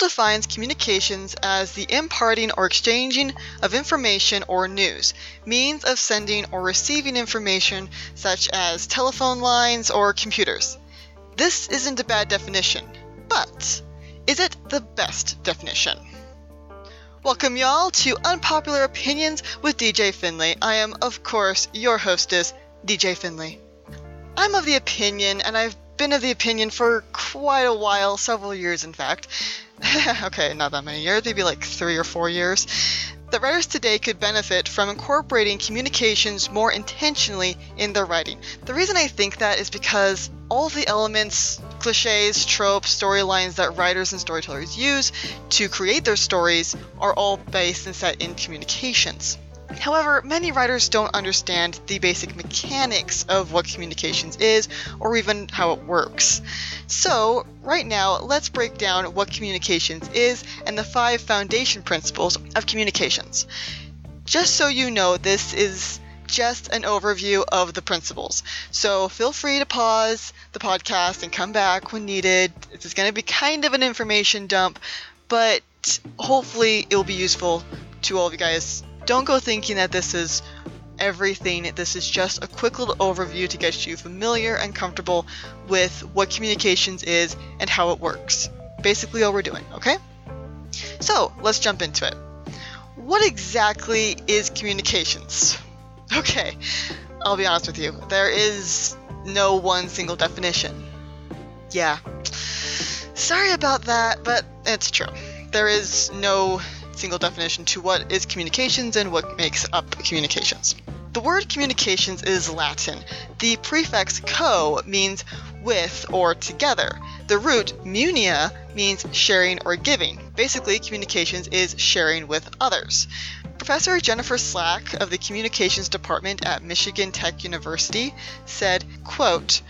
defines communications as the imparting or exchanging of information or news, means of sending or receiving information such as telephone lines or computers. This isn't a bad definition, but is it the best definition? Welcome, y'all, to Unpopular Opinions with DJ Finley. I am, of course, your hostess, DJ Finley. I'm of the opinion, and I've been of the opinion for quite a while, several years in fact. okay, not that many years, maybe like three or four years. That writers today could benefit from incorporating communications more intentionally in their writing. The reason I think that is because all the elements, cliches, tropes, storylines that writers and storytellers use to create their stories are all based and set in communications. However, many writers don't understand the basic mechanics of what communications is or even how it works. So, right now, let's break down what communications is and the five foundation principles of communications. Just so you know, this is just an overview of the principles. So feel free to pause the podcast and come back when needed. This is going to be kind of an information dump, but hopefully it'll be useful to all of you guys don't go thinking that this is everything. This is just a quick little overview to get you familiar and comfortable with what communications is and how it works. Basically, all we're doing, okay? So, let's jump into it. What exactly is communications? Okay, I'll be honest with you. There is no one single definition. Yeah. Sorry about that, but it's true. There is no single definition to what is communications and what makes up communications. The word communications is Latin. The prefix co means with or together. The root munia means sharing or giving. Basically, communications is sharing with others. Professor Jennifer Slack of the Communications Department at Michigan Tech University said, quote,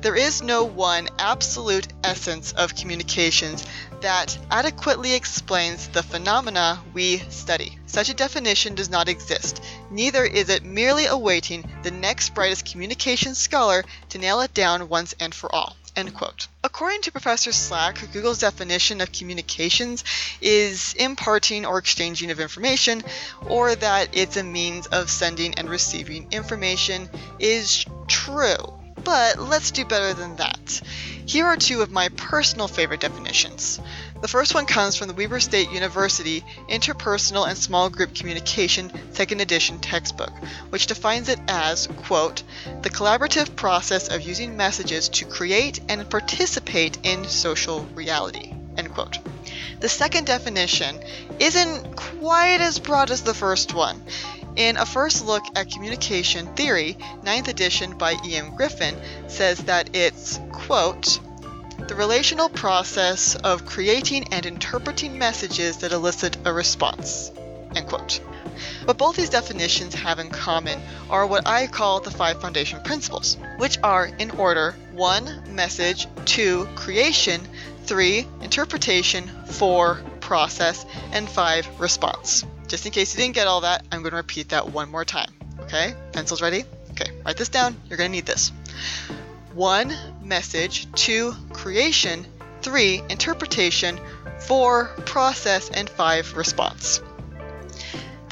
there is no one absolute essence of communications that adequately explains the phenomena we study. Such a definition does not exist, neither is it merely awaiting the next brightest communications scholar to nail it down once and for all. End quote. According to Professor Slack, Google's definition of communications is imparting or exchanging of information, or that it's a means of sending and receiving information, is true. But let's do better than that. Here are two of my personal favorite definitions. The first one comes from the Weber State University Interpersonal and Small Group Communication 2nd edition textbook, which defines it as, quote, the collaborative process of using messages to create and participate in social reality, end quote. The second definition isn't quite as broad as the first one. In a first look at communication theory, 9th edition by E.M. Griffin says that it's, quote, the relational process of creating and interpreting messages that elicit a response. End quote. What both these definitions have in common are what I call the five foundation principles, which are in order 1. Message, 2. Creation, 3. Interpretation, 4. Process, and 5. Response. Just in case you didn't get all that, I'm going to repeat that one more time. Okay? Pencils ready? Okay, write this down. You're going to need this. One, message. Two, creation. Three, interpretation. Four, process. And five, response.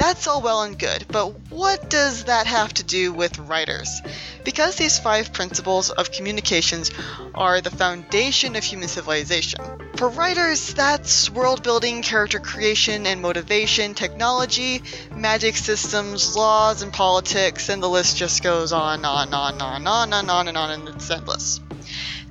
That's all well and good, but what does that have to do with writers? Because these five principles of communications are the foundation of human civilization. For writers, that's world building, character creation and motivation, technology, magic systems, laws, and politics, and the list just goes on, on, on, on, on, on, on, and on, and it's endless.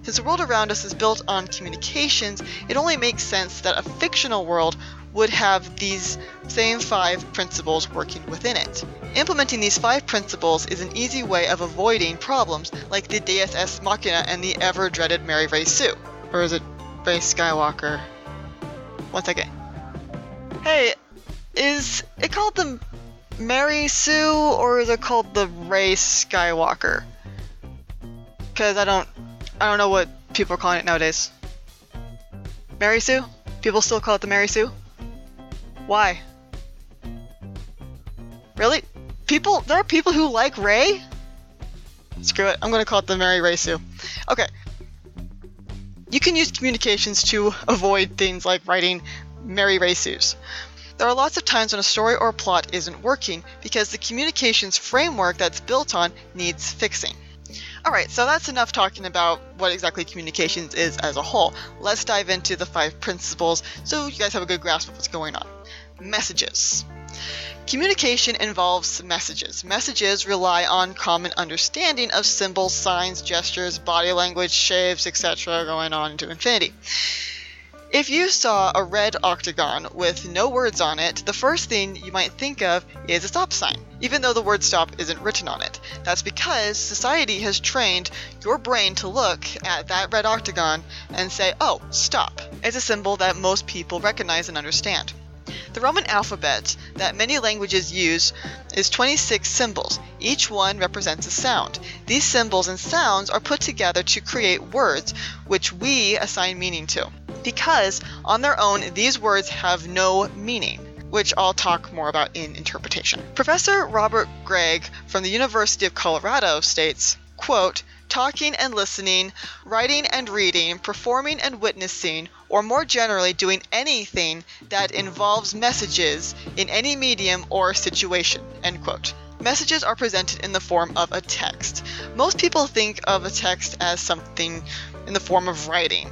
Since the world around us is built on communications, it only makes sense that a fictional world would have these same five principles working within it. Implementing these five principles is an easy way of avoiding problems like the Deus Ex Machina and the ever dreaded Mary Rey Sue. Or is it Rey Skywalker? One second. Hey, is it called the Mary Sue or is it called the Rey Skywalker? Because I don't, I don't know what people are calling it nowadays. Mary Sue? People still call it the Mary Sue? Why? Really? People, there are people who like Rey? Screw it, I'm gonna call it the Mary Rey Sue. Okay. You can use communications to avoid things like writing Mary Racews. There are lots of times when a story or plot isn't working because the communications framework that's built on needs fixing. Alright, so that's enough talking about what exactly communications is as a whole. Let's dive into the five principles so you guys have a good grasp of what's going on. Messages. Communication involves messages. Messages rely on common understanding of symbols, signs, gestures, body language, shapes, etc., going on to infinity. If you saw a red octagon with no words on it, the first thing you might think of is a stop sign, even though the word stop isn't written on it. That's because society has trained your brain to look at that red octagon and say, oh, stop. It's a symbol that most people recognize and understand. The Roman alphabet that many languages use is 26 symbols. Each one represents a sound. These symbols and sounds are put together to create words, which we assign meaning to because on their own, these words have no meaning which I'll talk more about in interpretation. Professor Robert Craig from the University of Colorado states, quote, talking and listening, writing and reading, performing and witnessing, or more generally doing anything that involves messages in any medium or situation, end quote. Messages are presented in the form of a text. Most people think of a text as something in the form of writing.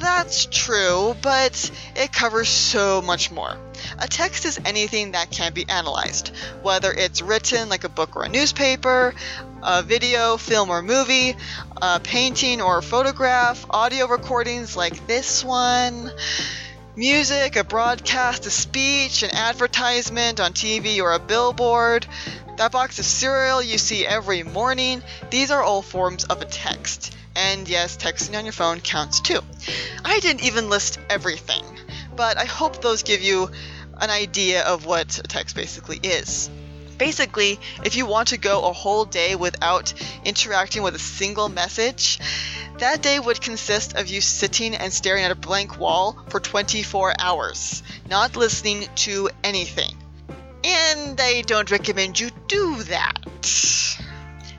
That's true, but it covers so much more. A text is anything that can be analyzed, whether it's written like a book or a newspaper, a video, film, or movie, a painting or a photograph, audio recordings like this one, music, a broadcast, a speech, an advertisement on TV or a billboard, that box of cereal you see every morning. These are all forms of a text. And yes, texting on your phone counts too. I didn't even list everything, but I hope those give you an idea of what a text basically is. Basically, if you want to go a whole day without interacting with a single message, that day would consist of you sitting and staring at a blank wall for 24 hours, not listening to anything. And I don't recommend you do that.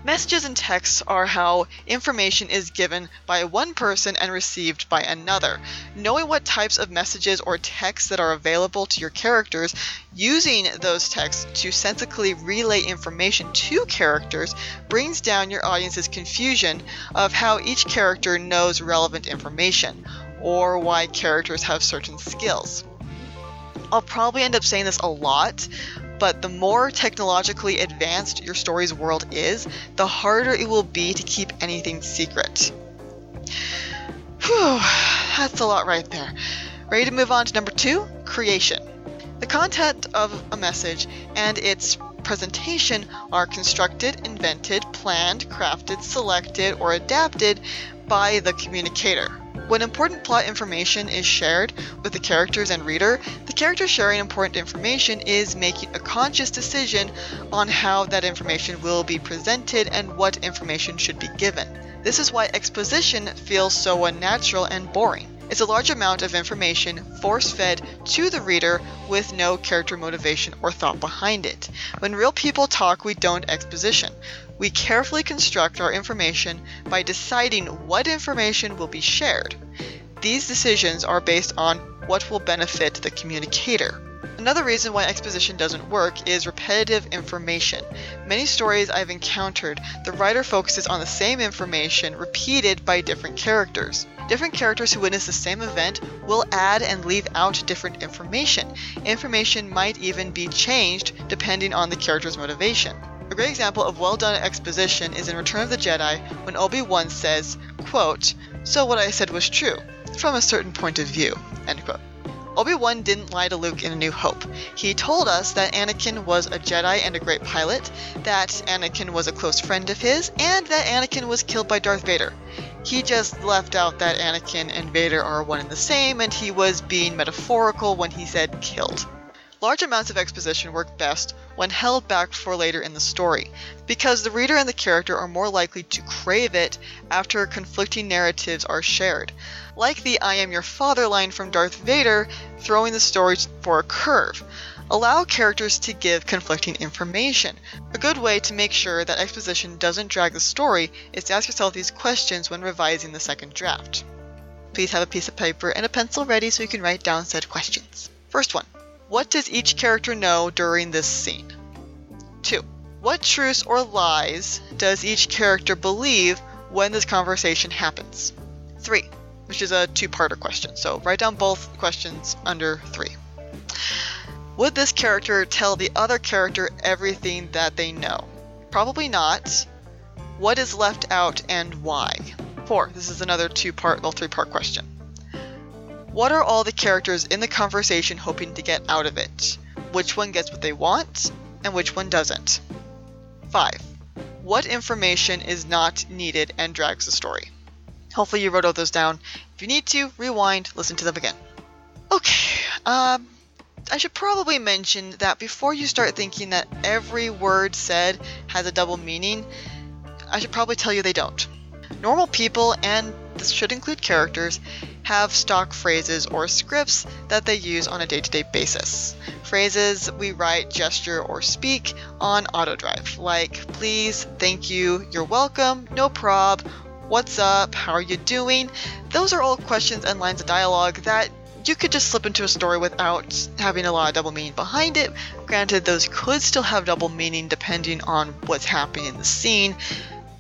Messages and texts are how information is given by one person and received by another. Knowing what types of messages or texts that are available to your characters, using those texts to sensibly relay information to characters, brings down your audience's confusion of how each character knows relevant information, or why characters have certain skills. I'll probably end up saying this a lot, but the more technologically advanced your story's world is, the harder it will be to keep anything secret. Whew, that's a lot right there. Ready to move on to number two? Creation. The content of a message and its presentation are constructed, invented, planned, crafted, selected, or adapted by the communicator. When important plot information is shared with the characters and reader, the character sharing important information is making a conscious decision on how that information will be presented and what information should be given. This is why exposition feels so unnatural and boring. It's a large amount of information force fed to the reader with no character motivation or thought behind it. When real people talk, we don't exposition. We carefully construct our information by deciding what information will be shared. These decisions are based on what will benefit the communicator. Another reason why exposition doesn't work is repetitive information. Many stories I've encountered, the writer focuses on the same information repeated by different characters. Different characters who witness the same event will add and leave out different information. Information might even be changed depending on the character's motivation. A great example of well done exposition is in Return of the Jedi when Obi-Wan says, quote, So what I said was true, from a certain point of view, end quote. Obi-Wan didn't lie to Luke in A New Hope. He told us that Anakin was a Jedi and a great pilot, that Anakin was a close friend of his, and that Anakin was killed by Darth Vader. He just left out that Anakin and Vader are one and the same, and he was being metaphorical when he said killed. Large amounts of exposition work best when held back for later in the story, because the reader and the character are more likely to crave it after conflicting narratives are shared. Like the I am your father line from Darth Vader, throwing the story for a curve. Allow characters to give conflicting information. A good way to make sure that exposition doesn't drag the story is to ask yourself these questions when revising the second draft. Please have a piece of paper and a pencil ready so you can write down said questions. First one What does each character know during this scene? 2. What truths or lies does each character believe when this conversation happens? 3. Which is a two parter question, so write down both questions under 3. Would this character tell the other character everything that they know? Probably not. What is left out and why? 4. This is another two part, well, three part question. What are all the characters in the conversation hoping to get out of it? Which one gets what they want, and which one doesn't? 5. What information is not needed and drags the story? Hopefully, you wrote all those down. If you need to, rewind, listen to them again. Okay, um, I should probably mention that before you start thinking that every word said has a double meaning, I should probably tell you they don't. Normal people, and this should include characters, have stock phrases or scripts that they use on a day to day basis. Phrases we write, gesture, or speak on autodrive, like please, thank you, you're welcome, no prob, what's up, how are you doing? Those are all questions and lines of dialogue that you could just slip into a story without having a lot of double meaning behind it. Granted, those could still have double meaning depending on what's happening in the scene,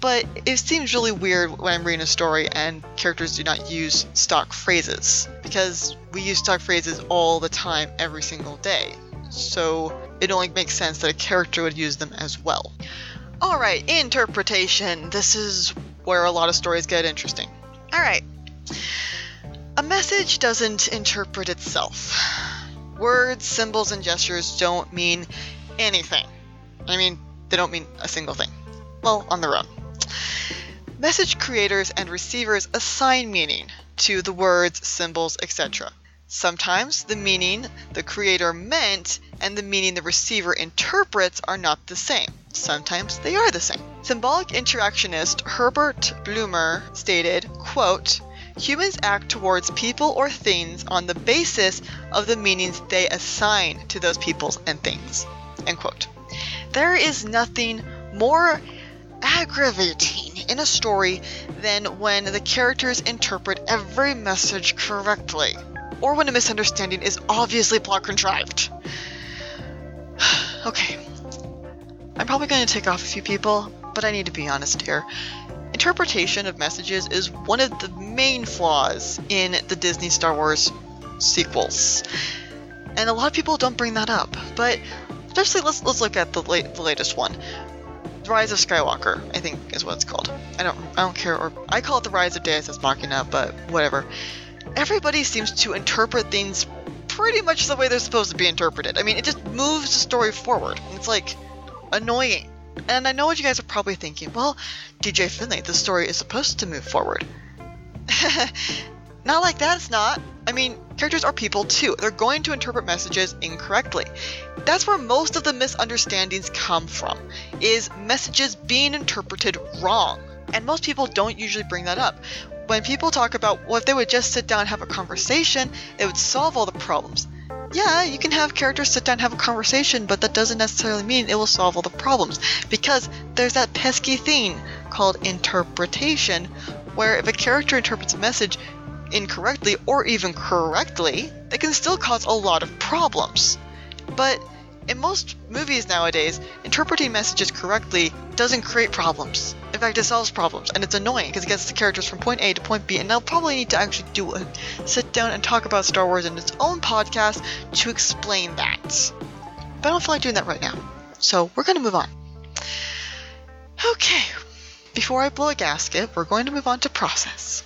but it seems really weird when I'm reading a story and characters do not use stock phrases, because we use stock phrases all the time, every single day. So it only makes sense that a character would use them as well. Alright, interpretation. This is where a lot of stories get interesting. Alright. A message doesn't interpret itself. Words, symbols, and gestures don't mean anything. I mean, they don't mean a single thing. Well, on their own. Message creators and receivers assign meaning to the words, symbols, etc. Sometimes the meaning the creator meant and the meaning the receiver interprets are not the same. Sometimes they are the same. Symbolic interactionist Herbert Blumer stated, quote, Humans act towards people or things on the basis of the meanings they assign to those people and things. End quote. There is nothing more aggravating in a story than when the characters interpret every message correctly, or when a misunderstanding is obviously plot contrived. okay. I'm probably going to take off a few people, but I need to be honest here. Interpretation of messages is one of the main flaws in the Disney Star Wars sequels. And a lot of people don't bring that up, but especially let's let's look at the late, the latest one. Rise of Skywalker, I think is what it's called. I don't I don't care or I call it the Rise of Deus Ex Machina, but whatever. Everybody seems to interpret things pretty much the way they're supposed to be interpreted. I mean, it just moves the story forward. It's like annoying. And I know what you guys are probably thinking. Well, DJ Finley, the story is supposed to move forward. not like that, it's not. I mean, characters are people too. They're going to interpret messages incorrectly. That's where most of the misunderstandings come from, is messages being interpreted wrong. And most people don't usually bring that up. When people talk about, well, if they would just sit down and have a conversation, it would solve all the problems. Yeah, you can have characters sit down and have a conversation, but that doesn't necessarily mean it will solve all the problems. Because there's that pesky thing called interpretation, where if a character interprets a message incorrectly or even correctly, they can still cause a lot of problems. But in most movies nowadays, interpreting messages correctly doesn't create problems. In fact, it solves problems, and it's annoying because it gets the characters from point A to point B, and they'll probably need to actually do a sit down and talk about Star Wars in its own podcast to explain that. But I don't feel like doing that right now. So we're going to move on. Okay, before I blow a gasket, we're going to move on to process.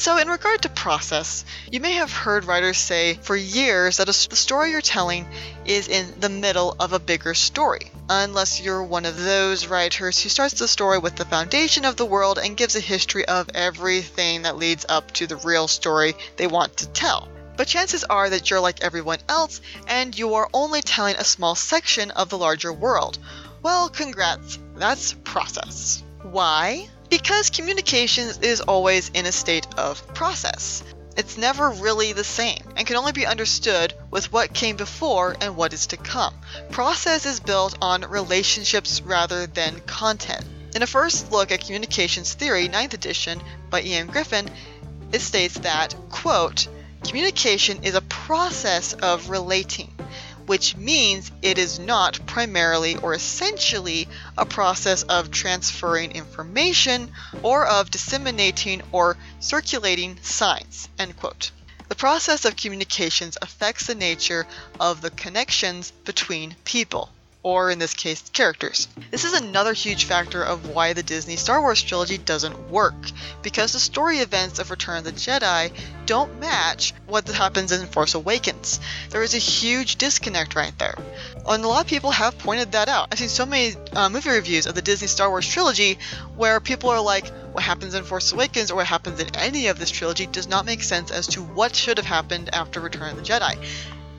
So, in regard to process, you may have heard writers say for years that a, the story you're telling is in the middle of a bigger story, unless you're one of those writers who starts the story with the foundation of the world and gives a history of everything that leads up to the real story they want to tell. But chances are that you're like everyone else and you are only telling a small section of the larger world. Well, congrats, that's process. Why? Because communications is always in a state of process. It's never really the same and can only be understood with what came before and what is to come. Process is built on relationships rather than content. In a first look at communications theory, 9th edition by Ian Griffin, it states that, quote, communication is a process of relating, which means it is not primarily or essentially a process of transferring information or of disseminating or circulating signs, end quote. The process of communications affects the nature of the connections between people or in this case, characters. This is another huge factor of why the Disney Star Wars trilogy doesn't work, because the story events of Return of the Jedi don't match what happens in Force Awakens. There is a huge disconnect right there. And a lot of people have pointed that out. I've seen so many uh, movie reviews of the Disney Star Wars trilogy where people are like, what happens in Force Awakens or what happens in any of this trilogy does not make sense as to what should have happened after Return of the Jedi.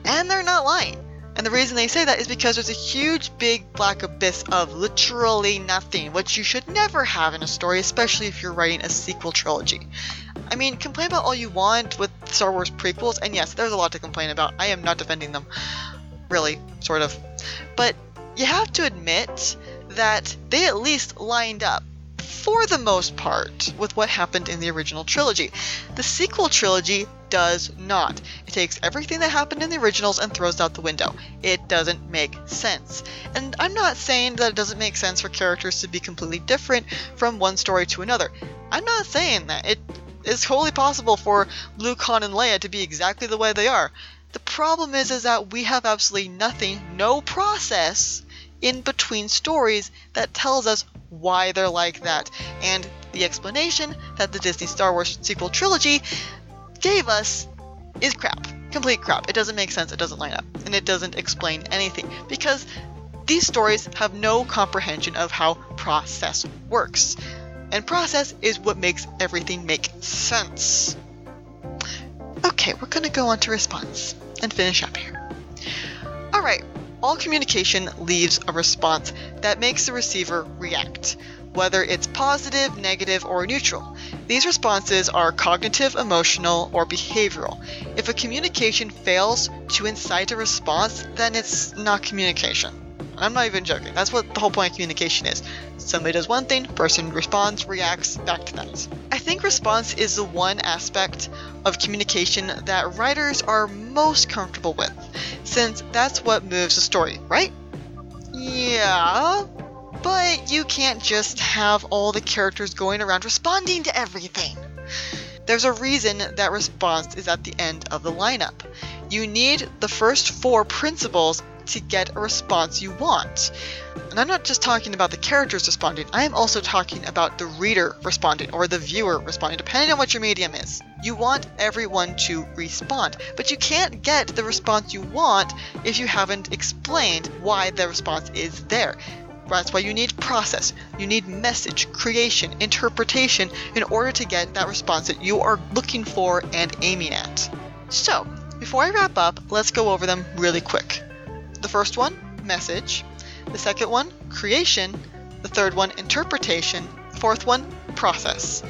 And they're not lying. And the reason they say that is because there's a huge big black abyss of literally nothing, which you should never have in a story, especially if you're writing a sequel trilogy. I mean, complain about all you want with Star Wars prequels, and yes, there's a lot to complain about. I am not defending them. Really, sort of. But you have to admit that they at least lined up for the most part, with what happened in the original trilogy. The sequel trilogy does not. It takes everything that happened in the originals and throws out the window. It doesn't make sense. And I'm not saying that it doesn't make sense for characters to be completely different from one story to another. I'm not saying that. It is wholly possible for Luke, Han, and Leia to be exactly the way they are. The problem is, is that we have absolutely nothing, no process in between stories that tells us why they're like that. And the explanation that the Disney Star Wars sequel trilogy gave us is crap. Complete crap. It doesn't make sense, it doesn't line up, and it doesn't explain anything because these stories have no comprehension of how process works. And process is what makes everything make sense. Okay, we're going to go on to response and finish up here. Alright, all communication leaves a response that makes the receiver react, whether it's positive, negative, or neutral. These responses are cognitive, emotional, or behavioral. If a communication fails to incite a response, then it's not communication. I'm not even joking. That's what the whole point of communication is. Somebody does one thing, person responds, reacts, back to that. I think response is the one aspect of communication that writers are most comfortable with, since that's what moves the story, right? Yeah, but you can't just have all the characters going around responding to everything. There's a reason that response is at the end of the lineup. You need the first four principles to get a response you want. And I'm not just talking about the characters responding, I am also talking about the reader responding or the viewer responding, depending on what your medium is. You want everyone to respond, but you can't get the response you want if you haven't explained why the response is there. That's why you need process, you need message, creation, interpretation in order to get that response that you are looking for and aiming at. So, before I wrap up, let's go over them really quick. The first one, message. The second one, creation. The third one, interpretation. The fourth one, process.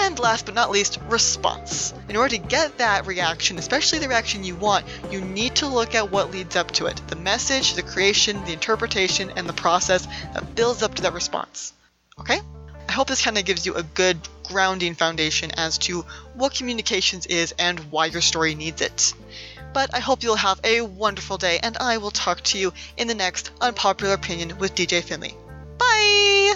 And last but not least, response. In order to get that reaction, especially the reaction you want, you need to look at what leads up to it the message, the creation, the interpretation, and the process that builds up to that response. Okay? I hope this kind of gives you a good grounding foundation as to what communications is and why your story needs it. But I hope you'll have a wonderful day, and I will talk to you in the next Unpopular Opinion with DJ Finley. Bye!